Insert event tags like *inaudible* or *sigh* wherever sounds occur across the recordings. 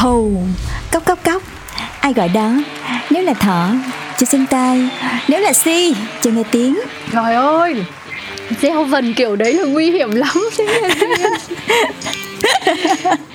Hầu, cốc cốc cốc. Ai gọi đó? Nếu là thỏ, cho xin tay. Nếu là si, cho nghe tiếng. Trời ơi Gieo vần kiểu đấy là nguy hiểm lắm. chứ *laughs*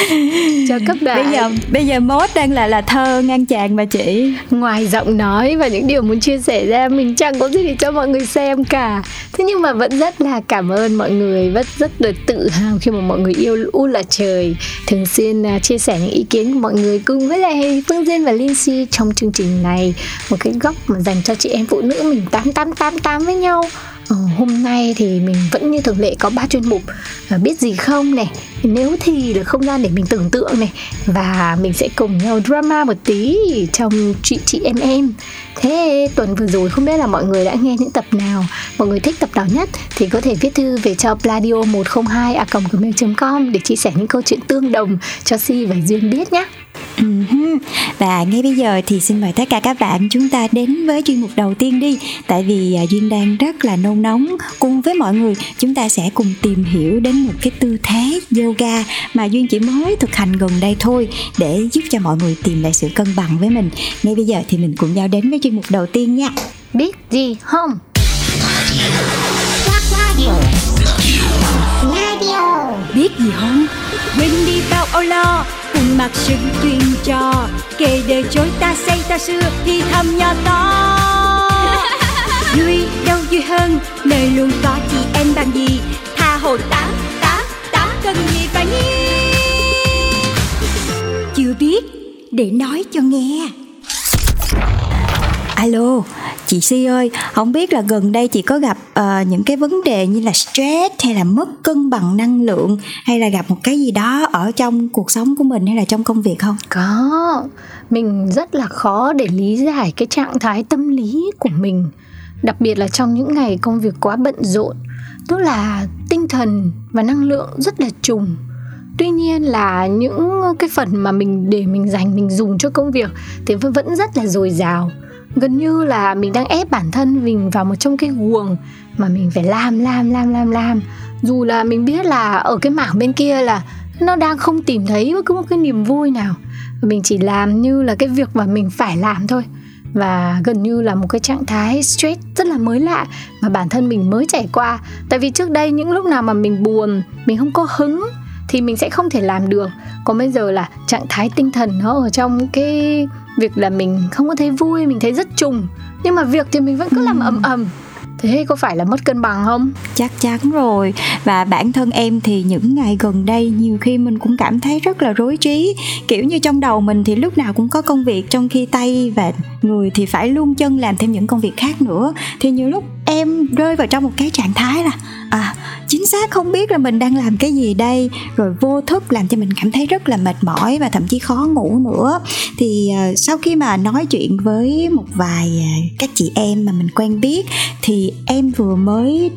*laughs* Cho các bạn. Bây giờ bây giờ mốt đang là là thơ ngang chàng mà chị. Ngoài giọng nói và những điều muốn chia sẻ ra Mình chẳng có gì để cho mọi người xem cả. Thế nhưng mà vẫn rất là cảm ơn mọi người Rất rất là tự hào khi mà mọi người yêu U là trời. Thường xuyên uh, chia sẻ những ý kiến của mọi người Cùng với lại Phương Duyên và Linh Si trong chương trình này. Một cái góc mà dành cho chị em phụ nữ mình tám tám tám tám với nhau Ờ, hôm nay thì mình vẫn như thường lệ có ba chuyên mục à, biết gì không này nếu thì là không gian để mình tưởng tượng này và mình sẽ cùng nhau drama một tí trong chị chị em em thế tuần vừa rồi không biết là mọi người đã nghe những tập nào mọi người thích tập nào nhất thì có thể viết thư về cho pladio 102 a gmail com để chia sẻ những câu chuyện tương đồng cho si và duyên biết nhé. Và ngay bây giờ thì xin mời tất cả các bạn chúng ta đến với chuyên mục đầu tiên đi. Tại vì uh, Duyên đang rất là nôn nóng Cùng với mọi người. Chúng ta sẽ cùng tìm hiểu đến một cái tư thế yoga Mà Duyên chỉ mới thực hành gần đây thôi Để giúp cho mọi người tìm lại sự cân bằng với mình. Ngay bây giờ thì mình cùng nhau đến với chuyên mục đầu tiên nha. Biết gì không? Biết gì không? quên đi bao âu lo cùng mặc sự chuyên trò kể đời chối ta xây ta xưa thì thầm nhỏ to. *laughs* Vui đâu vui hơn nơi luôn có chị em bằng gì. Tha hồ tám tám tám cần gì phải nhi chưa biết để nói cho nghe. Alo, chị Si ơi, không biết là gần đây chị có gặp uh, những cái vấn đề như là stress hay là mất cân bằng năng lượng hay là gặp một cái gì đó ở trong cuộc sống của mình hay là trong công việc không? Có, mình rất là khó để lý giải cái trạng thái tâm lý của mình, đặc biệt là trong những ngày công việc quá bận rộn, tức là tinh thần và năng lượng rất là trùng. Tuy nhiên là những cái phần mà mình để mình dành mình dùng cho công việc thì vẫn rất là dồi dào gần như là mình đang ép bản thân mình vào một trong cái guồng mà mình phải làm làm làm làm làm. Dù là mình biết là ở cái mảng bên kia là nó đang không tìm thấy bất cứ một cái niềm vui nào. Mình chỉ làm như là cái việc mà mình phải làm thôi. Và gần như là một cái trạng thái stress rất là mới lạ mà bản thân mình mới trải qua. Tại vì trước đây những lúc nào mà mình buồn, mình không có hứng thì mình sẽ không thể làm được. Còn bây giờ là trạng thái tinh thần nó ở trong cái việc là mình không có thấy vui mình thấy rất trùng. Nhưng mà việc thì mình vẫn cứ làm ầm ầm. Thế có phải là mất cân bằng không? Chắc chắn rồi. Và bản thân em thì những ngày gần đây nhiều khi mình cũng cảm thấy rất là rối trí. Kiểu như trong đầu mình thì lúc nào cũng có công việc trong khi tay và người thì phải luôn chân làm thêm những công việc khác nữa. Thì nhiều lúc em rơi vào trong một cái trạng thái là à xác không biết là mình đang làm cái gì đây. Rồi vô thức làm cho mình cảm thấy rất là mệt mỏi và thậm chí khó ngủ nữa. Thì uh, sau khi mà nói chuyện với một vài uh, các chị em mà mình quen biết thì em vừa mới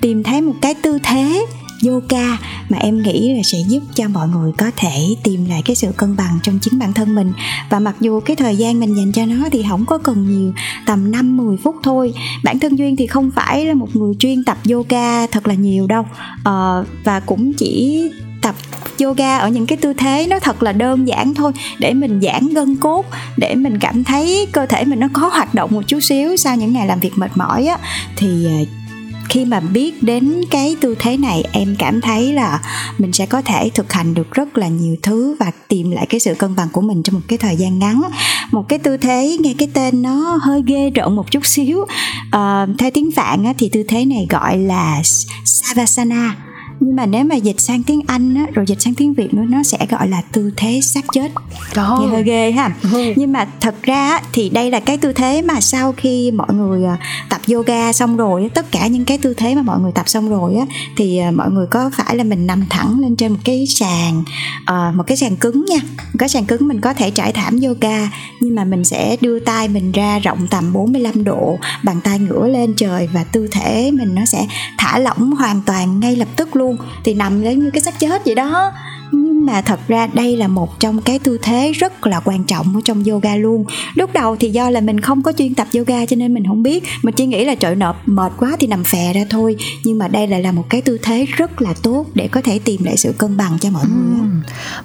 tìm thấy một cái tư thế yoga mà em nghĩ là sẽ giúp cho mọi người có thể tìm lại cái sự cân bằng trong chính bản thân mình và mặc dù cái thời gian mình dành cho nó thì không có cần nhiều tầm 5 10 phút thôi. Bản thân Duyên thì không phải là một người chuyên tập yoga thật là nhiều đâu. Ờ, và cũng chỉ tập yoga ở những cái tư thế nó thật là đơn giản thôi để mình giãn gân cốt để mình cảm thấy cơ thể mình nó có hoạt động một chút xíu sau những ngày làm việc mệt mỏi á thì ờ, khi mà biết đến cái tư thế này em cảm thấy là mình sẽ có thể thực hành được rất là nhiều thứ và tìm lại cái sự cân bằng của mình trong một cái thời gian ngắn. Một cái tư thế nghe cái tên nó hơi ghê rợn một chút xíu. À, theo tiếng phạn á, thì tư thế này gọi là savasana nhưng mà nếu mà dịch sang tiếng Anh á, rồi dịch sang tiếng Việt nữa nó sẽ gọi là tư thế xác chết Đó. nghe hơi ghê ha Ừ. nhưng mà thật ra á, thì đây là cái tư thế mà sau khi mọi người à, tập yoga xong rồi tất cả những cái tư thế mà mọi người tập xong rồi á thì à, mọi người có phải là mình nằm thẳng lên trên một cái sàn à, một cái sàn cứng nha một cái sàn cứng mình có thể trải thảm yoga nhưng mà mình sẽ đưa tay mình ra rộng tầm 45 độ bàn tay ngửa lên trời và tư thể mình nó sẽ thả lỏng hoàn toàn ngay lập tức luôn, thì nằm giống như cái xác chết vậy đó. Nhưng mà thật ra đây là một trong cái tư thế rất là quan trọng ở trong yoga luôn. Lúc đầu thì do là mình không có chuyên tập yoga cho nên mình không biết. Mình chỉ nghĩ là trời nộp mệt quá thì nằm phè ra thôi. Nhưng mà đây lại là một cái tư thế rất là tốt để có thể tìm lại sự cân bằng cho mọi người.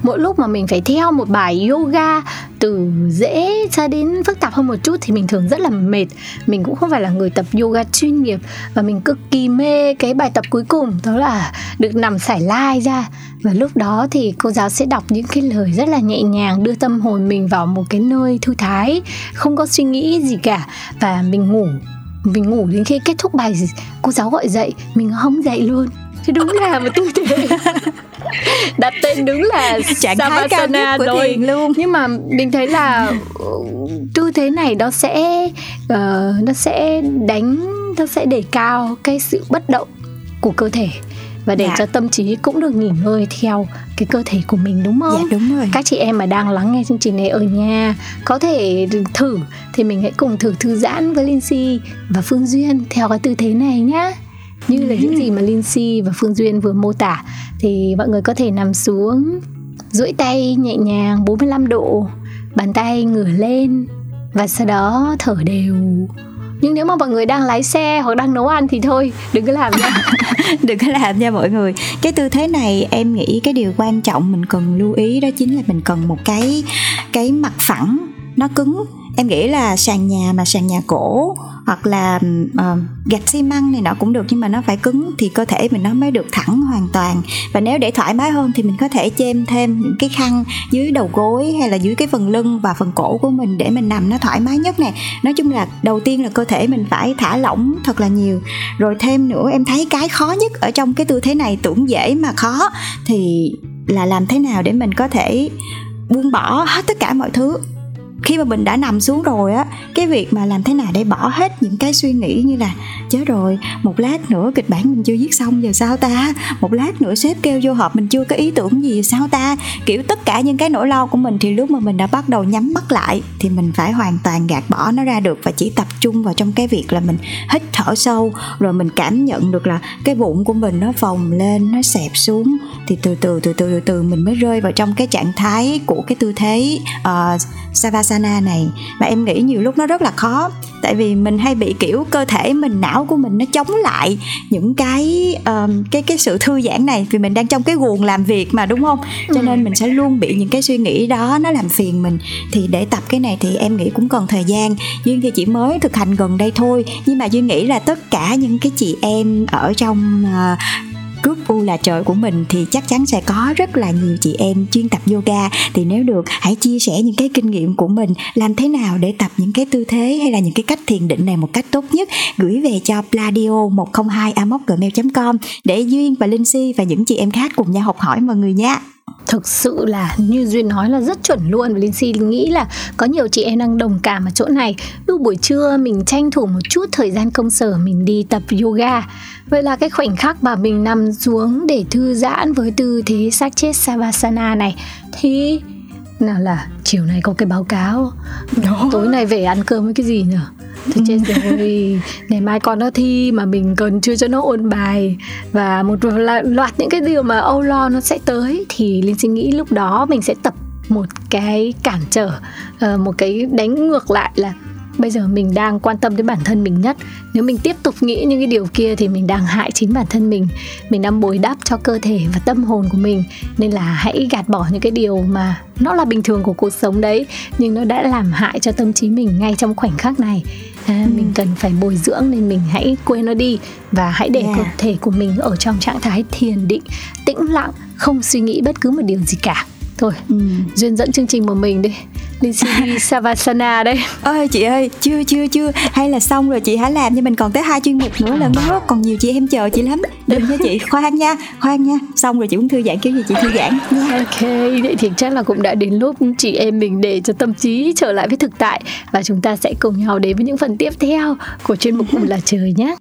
Mỗi lúc mà mình phải theo một bài yoga từ dễ cho đến phức tạp hơn một chút thì mình thường rất là mệt. Mình cũng không phải là người tập yoga chuyên nghiệp và mình cực kỳ mê cái bài tập cuối cùng đó là được nằm sải lai ra. Và lúc đó thì cô giáo sẽ đọc những cái lời rất là nhẹ nhàng đưa tâm hồn mình vào một cái nơi thư thái, không có suy nghĩ gì cả. Và mình ngủ mình ngủ đến khi kết thúc bài cô giáo gọi dậy mình không dậy luôn. Thì đúng là một tư thế. *laughs* đặt tên đúng là trạng thái cao nhất của rồi. thiền luôn nhưng mà mình thấy là ừ, tư thế này nó sẽ ờ, nó sẽ đánh nó sẽ đề cao cái sự bất động của cơ thể và để Dạ. cho tâm trí cũng được nghỉ ngơi theo cái cơ thể của mình đúng không? dạ đúng rồi các chị em mà đang lắng nghe chương trình này ở nhà có thể thử thì mình hãy cùng thử thư giãn với Lindsay và Phương Duyên theo cái tư thế này nhá như là những gì mà Lindsay và Phương Duyên vừa mô tả thì mọi người có thể nằm xuống, duỗi tay nhẹ nhàng 45 độ, bàn tay ngửa lên và sau đó thở đều. Nhưng nếu mà mọi người đang lái xe hoặc đang nấu ăn thì thôi, đừng có làm nha. *laughs* Đừng có làm nha mọi người. Cái tư thế này em nghĩ cái điều quan trọng mình cần lưu ý đó chính là mình cần một cái cái mặt phẳng, nó cứng. Em nghĩ là sàn nhà mà sàn nhà cổ hoặc là uh, gạch xi măng này nọ cũng được nhưng mà nó phải cứng thì cơ thể mình nó mới được thẳng hoàn toàn. Và nếu để thoải mái hơn thì mình có thể chêm thêm những cái khăn dưới đầu gối hay là dưới cái phần lưng và phần cổ của mình để mình nằm nó thoải mái nhất nè. Nói chung là đầu tiên là cơ thể mình phải thả lỏng thật là nhiều. Rồi thêm nữa em thấy cái khó nhất ở trong cái tư thế này tưởng dễ mà khó thì là làm thế nào để mình có thể buông bỏ hết tất cả mọi thứ? Khi mà mình đã nằm xuống rồi á cái việc mà làm thế nào để bỏ hết những cái suy nghĩ như là chết rồi một lát nữa kịch bản mình chưa viết xong giờ sao ta? Một lát nữa sếp kêu vô họp mình chưa có ý tưởng gì sao ta? Kiểu tất cả những cái nỗi lo của mình thì lúc mà mình đã bắt đầu nhắm mắt lại thì mình phải hoàn toàn gạt bỏ nó ra được và chỉ tập trung vào trong cái việc là mình hít thở sâu rồi mình cảm nhận được là cái bụng của mình nó phồng lên nó xẹp xuống. Thì từ từ từ từ từ từ mình mới rơi vào trong cái trạng thái của cái tư thế uh, savasana này và em nghĩ nhiều lúc nó rất là khó. Tại vì mình hay bị kiểu cơ thể mình não của mình nó chống lại những cái um, cái cái sự thư giãn này vì mình đang trong cái guồng làm việc mà đúng không? Cho nên mình sẽ luôn bị những cái suy nghĩ đó nó làm phiền mình. Thì để tập cái này thì em nghĩ cũng cần thời gian. Duyên thì chỉ mới thực hành gần đây thôi. Nhưng mà duyên nghĩ là tất cả những cái chị em ở trong uh, cướp U là trời của mình thì chắc chắn sẽ có rất là nhiều chị em chuyên tập yoga. Thì nếu được, hãy chia sẻ những cái kinh nghiệm của mình, làm thế nào để tập những cái tư thế hay là những cái cách thiền định này một cách tốt nhất. Gửi về cho pladio 102 gmail com để duyên và linh si và những chị em khác cùng nhau học hỏi mọi người nha thực sự là như duyên nói là rất chuẩn luôn. Và linh si nghĩ là có nhiều chị em đang đồng cảm ở chỗ này. Lúc buổi trưa mình tranh thủ một chút thời gian công sở, mình đi tập yoga. Vậy là cái khoảnh khắc mà mình nằm xuống để thư giãn với tư thế xác chết savasana này. Thì nào là chiều nay có cái báo cáo. Tối nay về ăn cơm với cái gì nhỉ Thôi chết rồi. Ngày mai con nó thi mà mình còn chưa cho nó ôn bài. Và một loạt những cái điều mà âu lo nó sẽ tới. Thì Linh suy nghĩ lúc đó mình sẽ tập một cái cản trở ờ, Một cái đánh ngược lại là bây giờ mình đang quan tâm đến bản thân mình nhất. Nếu mình tiếp tục nghĩ những cái điều kia thì mình đang hại chính bản thân mình. Mình đang bồi đắp cho cơ thể và tâm hồn của mình. Nên là hãy gạt bỏ những cái điều mà nó là bình thường của cuộc sống đấy nhưng nó đã làm hại cho tâm trí mình ngay trong khoảnh khắc này. À, ừ. mình cần phải bồi dưỡng nên mình hãy quên nó đi và hãy để Yeah. cơ thể của mình ở trong trạng thái thiền định tĩnh lặng không suy nghĩ bất cứ một điều gì cả thôi. Ừ. duyên dẫn chương trình của mình đi. Linh *laughs* Savasana đây ơi chị ơi chưa chưa chưa. Hay là xong rồi chị hãy làm cho mình còn tới hai chuyên mục nữa lần đó còn nhiều chị em chờ chị lắm. Đừng nha chị. *laughs* Khoan nha khoan nha. Xong rồi chị cũng thư giãn kiểu gì chị thư giãn. Nha Ok, vậy thì chắc là cũng đã đến lúc chị em mình để cho tâm trí trở lại với thực tại. Và chúng ta sẽ cùng nhau đến với những phần tiếp theo của chuyên mục Cùng *laughs* là trời nhé.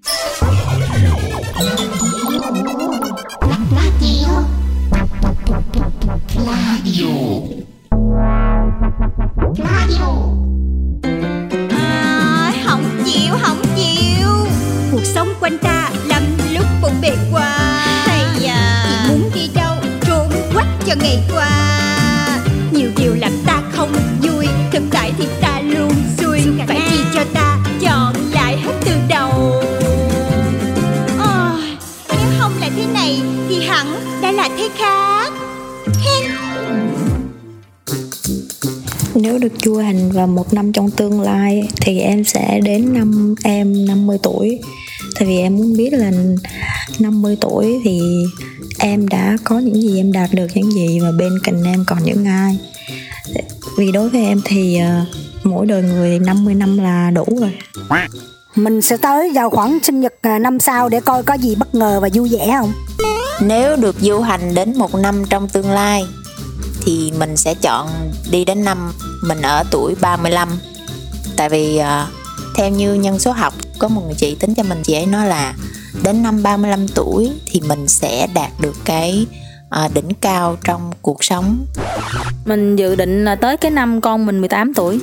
À, không chịu không chịu. Cuộc sống quanh ta lắm lúc bộn bề quá hay à chỉ muốn đi đâu trốn quách cho ngày qua. Nhiều điều làm ta Nếu được du hành vào một năm trong tương lai thì em sẽ đến năm em 50 tuổi. Tại vì em muốn biết là 50 tuổi thì em đã có những gì em đạt được những gì và bên cạnh em còn những ai. Vì đối với em thì ờ, mỗi đời người 50 năm là đủ rồi. Mình sẽ tới vào khoảng sinh nhật à, năm sau để coi có gì bất ngờ và vui vẻ không? Nếu được du hành đến một năm trong tương lai thì mình sẽ chọn đi đến năm. Mình ở tuổi 35 tại vì à, theo như nhân số học có một người chị tính cho mình chị ấy nói là đến năm 35 tuổi thì mình sẽ đạt được cái à, đỉnh cao trong cuộc sống. Mình dự định là tới cái năm con mình 18 tuổi.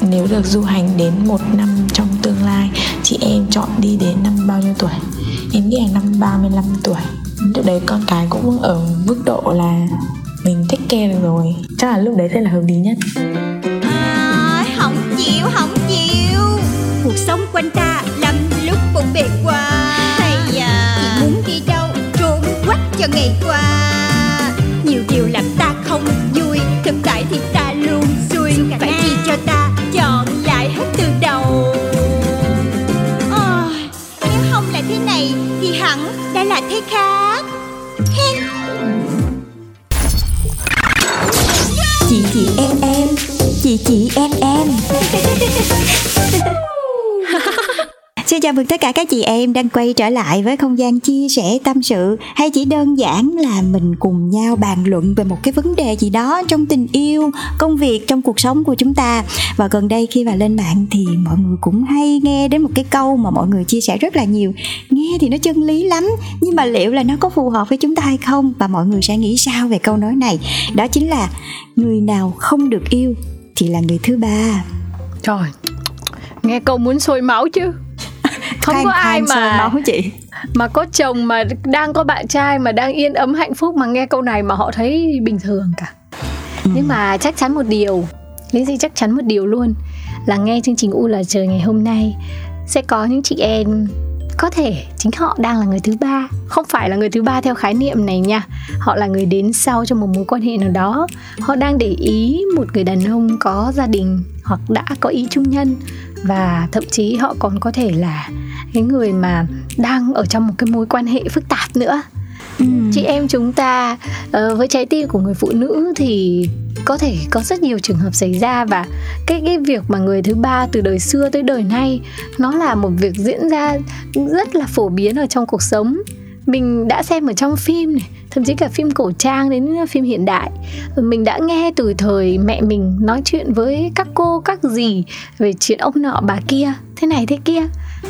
Nếu được du hành đến một năm trong tương lai Chị em chọn đi đến năm bao nhiêu tuổi? Em nghĩ là năm 35 tuổi. Lúc đấy con cái cũng ở mức độ là mình thích care được rồi. Chắc là lúc đấy sẽ là hợp lý nhất. À, không chịu không chịu. Cuộc sống quanh ta lắm lúc bộn bề quá hay à chỉ muốn đi đâu trốn quách cho ngày qua. Nhiều điều làm ta không vui thực tại thì ta luôn xui. Phải chi cho ta chọn lại hết từ đầu. Ôi, nếu không là thế này thì hẳn đã là thế khác chào mừng tất cả các chị em đang quay trở lại với không gian chia sẻ tâm sự hay chỉ đơn giản là mình cùng nhau bàn luận về một cái vấn đề gì đó trong tình yêu, công việc, trong cuộc sống của chúng ta. Và gần đây khi mà lên mạng thì mọi người cũng hay nghe đến một cái câu mà mọi người chia sẻ rất là nhiều. Nghe thì nó chân lý lắm, nhưng mà liệu là nó có phù hợp với chúng ta hay không và mọi người sẽ nghĩ sao về câu nói này? Đó chính là người nào không được yêu thì là người thứ ba. Trời, nghe câu muốn sôi máu chứ không có ai mà máu chị. mà có chồng mà đang có bạn trai mà đang yên ấm hạnh phúc mà nghe câu này mà họ thấy bình thường cả. Ừ. nhưng mà chắc chắn một điều Linh Si chắc chắn một điều luôn là nghe chương trình U là trời ngày hôm nay sẽ có những chị em có thể chính họ đang là người thứ ba. Không phải là người thứ ba theo khái niệm này nha. Họ là người đến sau trong một mối quan hệ nào đó. Họ đang để ý một người đàn ông có gia đình hoặc đã có ý chung nhân và thậm chí họ còn có thể là cái người mà đang ở trong một cái mối quan hệ phức tạp nữa. Ừ. chị em chúng ta ờ, với trái tim của người phụ nữ thì có thể có rất nhiều trường hợp xảy ra. Và cái cái việc mà người thứ ba từ đời xưa tới đời nay nó là một việc diễn ra rất là phổ biến ở trong cuộc sống mình đã xem ở trong phim này thậm chí cả phim cổ trang đến phim hiện đại. Mình đã nghe từ thời mẹ mình nói chuyện với các cô các dì về chuyện ông nọ bà kia thế này thế kia.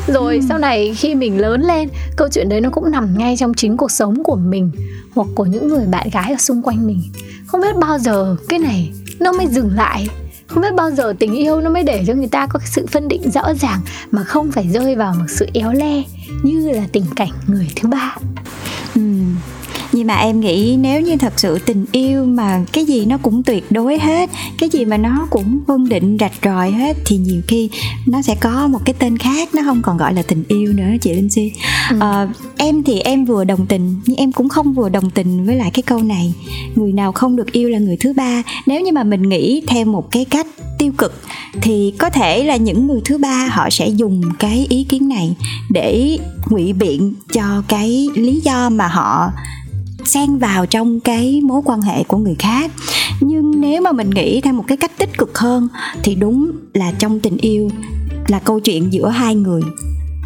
Rồi Ừ. sau này khi mình lớn lên câu chuyện đấy nó cũng nằm ngay trong chính cuộc sống của mình hoặc của những người bạn gái ở xung quanh mình. Không biết bao giờ cái này nó mới dừng lại không biết bao giờ tình yêu nó mới để cho người ta có cái sự phân định rõ ràng mà không phải rơi vào một sự éo le như là tình cảnh người thứ ba Ừ nhưng mà em nghĩ nếu như thật sự tình yêu mà cái gì nó cũng tuyệt đối hết cái gì mà nó cũng phân định rạch ròi hết thì nhiều khi nó sẽ có một cái tên khác nó không còn gọi là tình yêu nữa chị linh si. Ừ. Ờ, em thì em vừa đồng tình nhưng em cũng không vừa đồng tình với lại cái câu này. Người nào không được yêu là người thứ ba. Nếu như mà mình nghĩ theo một cái cách tiêu cực thì có thể là những người thứ ba họ sẽ dùng cái ý kiến này để ngụy biện cho cái lý do mà họ xen vào trong cái mối quan hệ của người khác. Nhưng nếu mà mình nghĩ theo một cái cách tích cực hơn, thì đúng là trong tình yêu là câu chuyện giữa hai người.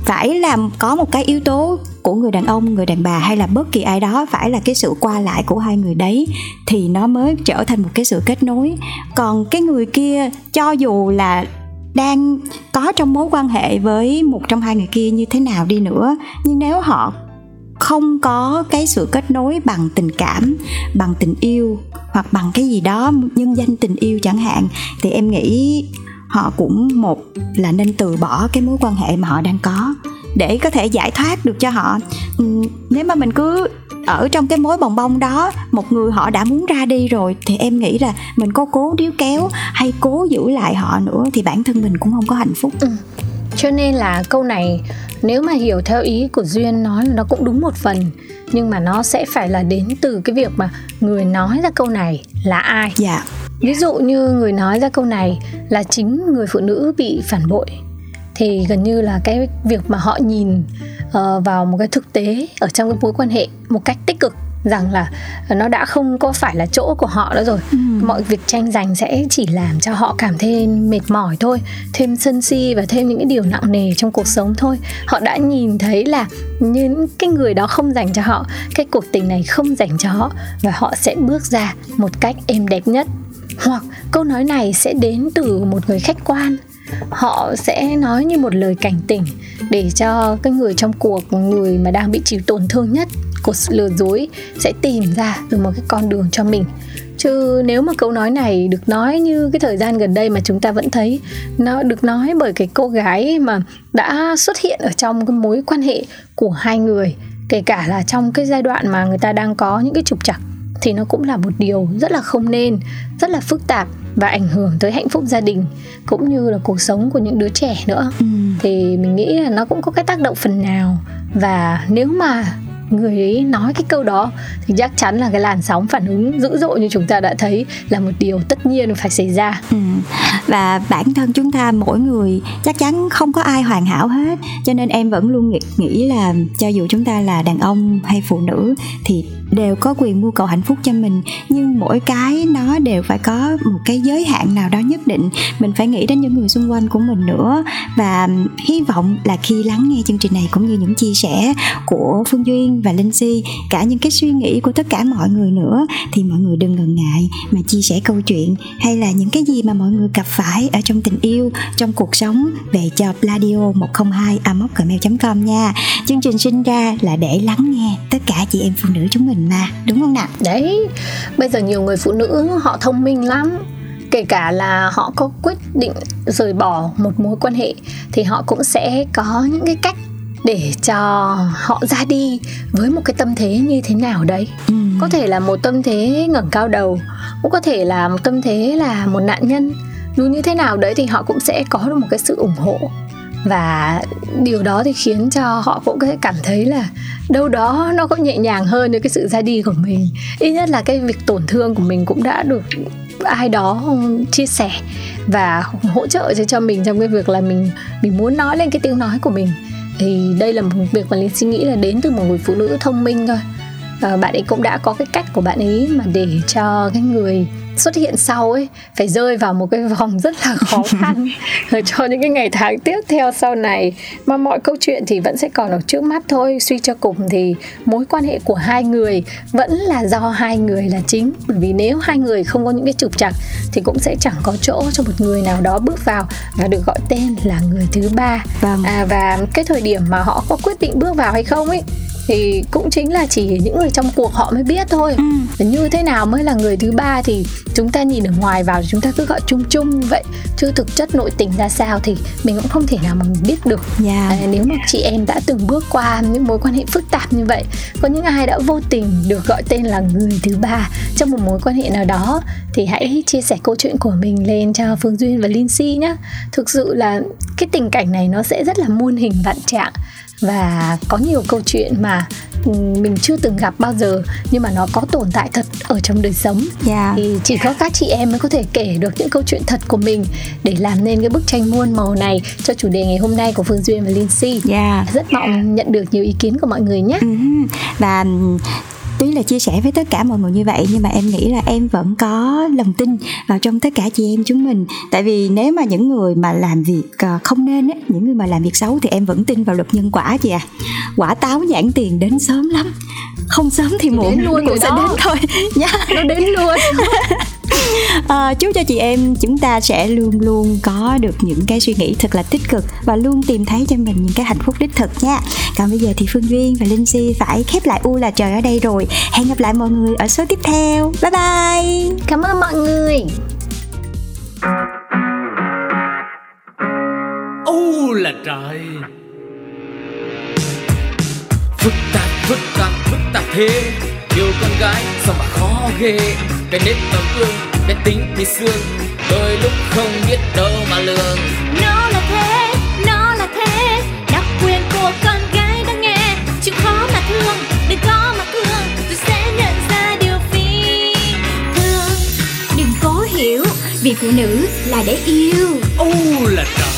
Phải làm có một cái yếu tố của người đàn ông, người đàn bà hay là bất kỳ ai đó, phải là cái sự qua lại của hai người đấy thì nó mới trở thành một cái sự kết nối. Còn cái người kia, cho dù là đang có trong mối quan hệ với một trong hai người kia như thế nào đi nữa, nhưng nếu họ không có cái sự kết nối bằng tình cảm, bằng tình yêu hoặc bằng cái gì đó, nhân danh tình yêu chẳng hạn, thì em nghĩ họ cũng một là nên từ bỏ cái mối quan hệ mà họ đang có để có thể giải thoát được cho họ ừ, nếu mà mình cứ ở trong cái mối bồng bông đó, một người họ đã muốn ra đi rồi thì em nghĩ là mình có cố điếu kéo hay cố giữ lại họ nữa thì bản thân mình cũng không có hạnh phúc ừ. cho nên là câu này nếu mà hiểu theo ý của duyên nói là nó cũng đúng một phần. Nhưng mà nó sẽ phải là đến từ cái việc mà người nói ra câu này là ai. Dạ. Ví dụ như người nói ra câu này là chính người phụ nữ bị phản bội. Thì gần như là cái việc mà họ nhìn uh, vào một cái thực tế ở trong cái mối quan hệ một cách tích cực rằng là nó đã không có phải là chỗ của họ nữa rồi. Ừ. mọi việc tranh giành sẽ chỉ làm cho họ cảm thấy mệt mỏi thôi thêm sân si và thêm những cái điều nặng nề trong cuộc sống thôi. Họ đã nhìn thấy là những cái người đó không dành cho họ cái cuộc tình này không dành cho họ và họ sẽ bước ra một cách êm đẹp nhất. Hoặc câu nói này sẽ đến từ một người khách quan. Họ sẽ nói như một lời cảnh tỉnh để cho cái người trong cuộc người mà đang bị chịu tổn thương nhất của sự lừa dối sẽ tìm ra được một cái con đường cho mình. Chứ nếu mà câu nói này được nói như cái thời gian gần đây mà chúng ta vẫn thấy nó được nói bởi cái cô gái mà đã xuất hiện ở trong cái mối quan hệ của hai người kể cả là trong cái giai đoạn mà người ta đang có những cái trục trặc thì nó cũng là một điều rất là không nên rất là phức tạp và ảnh hưởng tới hạnh phúc gia đình cũng như là cuộc sống của những đứa trẻ nữa. Ừ. thì mình nghĩ là nó cũng có cái tác động phần nào. Và nếu mà người ấy nói cái câu đó thì chắc chắn là cái làn sóng phản ứng dữ dội như chúng ta đã thấy là một điều tất nhiên phải xảy ra ừ. và bản thân chúng ta mỗi người chắc chắn không có ai hoàn hảo hết cho nên em vẫn luôn nghĩ, nghĩ là cho dù chúng ta là đàn ông hay phụ nữ thì đều có quyền mưu cầu hạnh phúc cho mình, nhưng mỗi cái nó đều phải có một cái giới hạn nào đó nhất định. Mình phải nghĩ đến những người xung quanh của mình nữa. Và hy vọng là khi lắng nghe chương trình này cũng như những chia sẻ của phương duyên và linh si, cả những cái suy nghĩ của tất cả mọi người nữa, thì mọi người đừng ngần ngại mà chia sẻ câu chuyện hay là những cái gì mà mọi người gặp phải ở trong tình yêu, trong cuộc sống về cho pladio 102 gmail com nha chương trình sinh ra là để lắng nghe tất cả chị em phụ nữ chúng mình mà đúng không nào? Đấy bây giờ nhiều người phụ nữ họ thông minh lắm. Kể cả là họ có quyết định rời bỏ một mối quan hệ thì họ cũng sẽ có những cái cách để cho họ ra đi với một cái tâm thế như thế nào đấy. Ừ. có thể là một tâm thế ngẩng cao đầu cũng có thể là một tâm thế là một nạn nhân. Dù như thế nào đấy thì họ cũng sẽ có được một cái sự ủng hộ và điều đó thì khiến cho họ cũng có thể cảm thấy là đâu đó nó có nhẹ nhàng hơn với cái sự ra đi của mình. Ít nhất là cái việc tổn thương của mình cũng đã được ai đó chia sẻ và hỗ trợ cho cho mình trong cái việc là mình mình muốn nói lên cái tiếng nói của mình. Thì đây là một việc mà linh suy nghĩ là đến từ một người phụ nữ thông minh thôi. À, bạn ấy cũng đã có cái cách của bạn ấy mà để cho cái người xuất hiện sau ấy phải rơi vào một cái *laughs* vòng rất là khó khăn. Cho những cái ngày tháng tiếp theo sau này mà mọi câu chuyện thì vẫn sẽ còn ở trước mắt thôi. Suy cho cùng thì mối quan hệ của hai người vẫn là do hai người là chính. Bởi vì nếu hai người không có những cái trục trặc thì cũng sẽ chẳng có chỗ cho một người nào đó bước vào và được gọi tên là người thứ ba. Vâng. à, và cái thời điểm mà họ có quyết định bước vào hay không ấy thì cũng chính là chỉ những người trong cuộc họ mới biết thôi ừ. như thế nào mới là người thứ ba thì chúng ta nhìn ở ngoài vào chúng ta cứ gọi chung chung vậy chứ thực chất nội tình ra sao thì mình cũng không thể nào mà mình biết được yeah. Dạ. à, nếu mà chị em đã từng bước qua những mối quan hệ phức tạp như vậy có những ai đã vô tình được gọi tên là người thứ ba trong một mối quan hệ nào đó thì hãy chia sẻ câu chuyện của mình lên cho phương duyên và linh si nhé thực sự là cái tình cảnh này nó sẽ rất là muôn hình vạn trạng và có nhiều câu chuyện mà ừ, mình chưa từng gặp bao giờ nhưng mà nó có tồn tại thật ở trong đời sống yeah. Dạ. thì chỉ có các chị em mới có thể kể được những câu chuyện thật của mình để làm nên cái bức tranh muôn màu này cho chủ đề ngày hôm nay của Phương Duyên và Linh Si. Yeah. Rất mong nhận được nhiều ý kiến của mọi người nhé. Uh-huh. Và tuy là chia sẻ với tất cả mọi người như vậy nhưng mà em nghĩ là em vẫn có lòng tin vào trong tất cả chị em chúng mình. Tại vì nếu mà những người mà làm việc ờ, không nên á những người mà làm việc xấu thì em vẫn tin vào luật nhân quả chị à quả táo nhãn tiền đến sớm lắm. Không sớm thì muộn đến luôn cũng sẽ đó. đến thôi. Nha *laughs* nó đến luôn *laughs* à, *laughs* chúc cho chị em chúng ta sẽ luôn luôn có được những cái suy nghĩ thật là tích cực và luôn tìm thấy cho mình những cái hạnh phúc đích thực nha. Còn bây giờ thì phương duyên và linh si phải khép lại u là trời ở đây rồi. Hẹn gặp lại mọi người ở số tiếp theo. Bye bye. Cảm ơn mọi người. U là trời. Phức tạp phức tạp phức tạp thế. Yêu con gái sao mà khó ghê. Cái nết tấm gương cái tính thì xương đôi lúc không biết đâu mà lường. Nó là thế, nó là thế Đặc quyền của con gái đang nghe. Chịu khó mà thương, đừng có mà cương Rồi sẽ nhận ra điều phi thường. Đừng cố hiểu Vì phụ nữ là để yêu. U là trời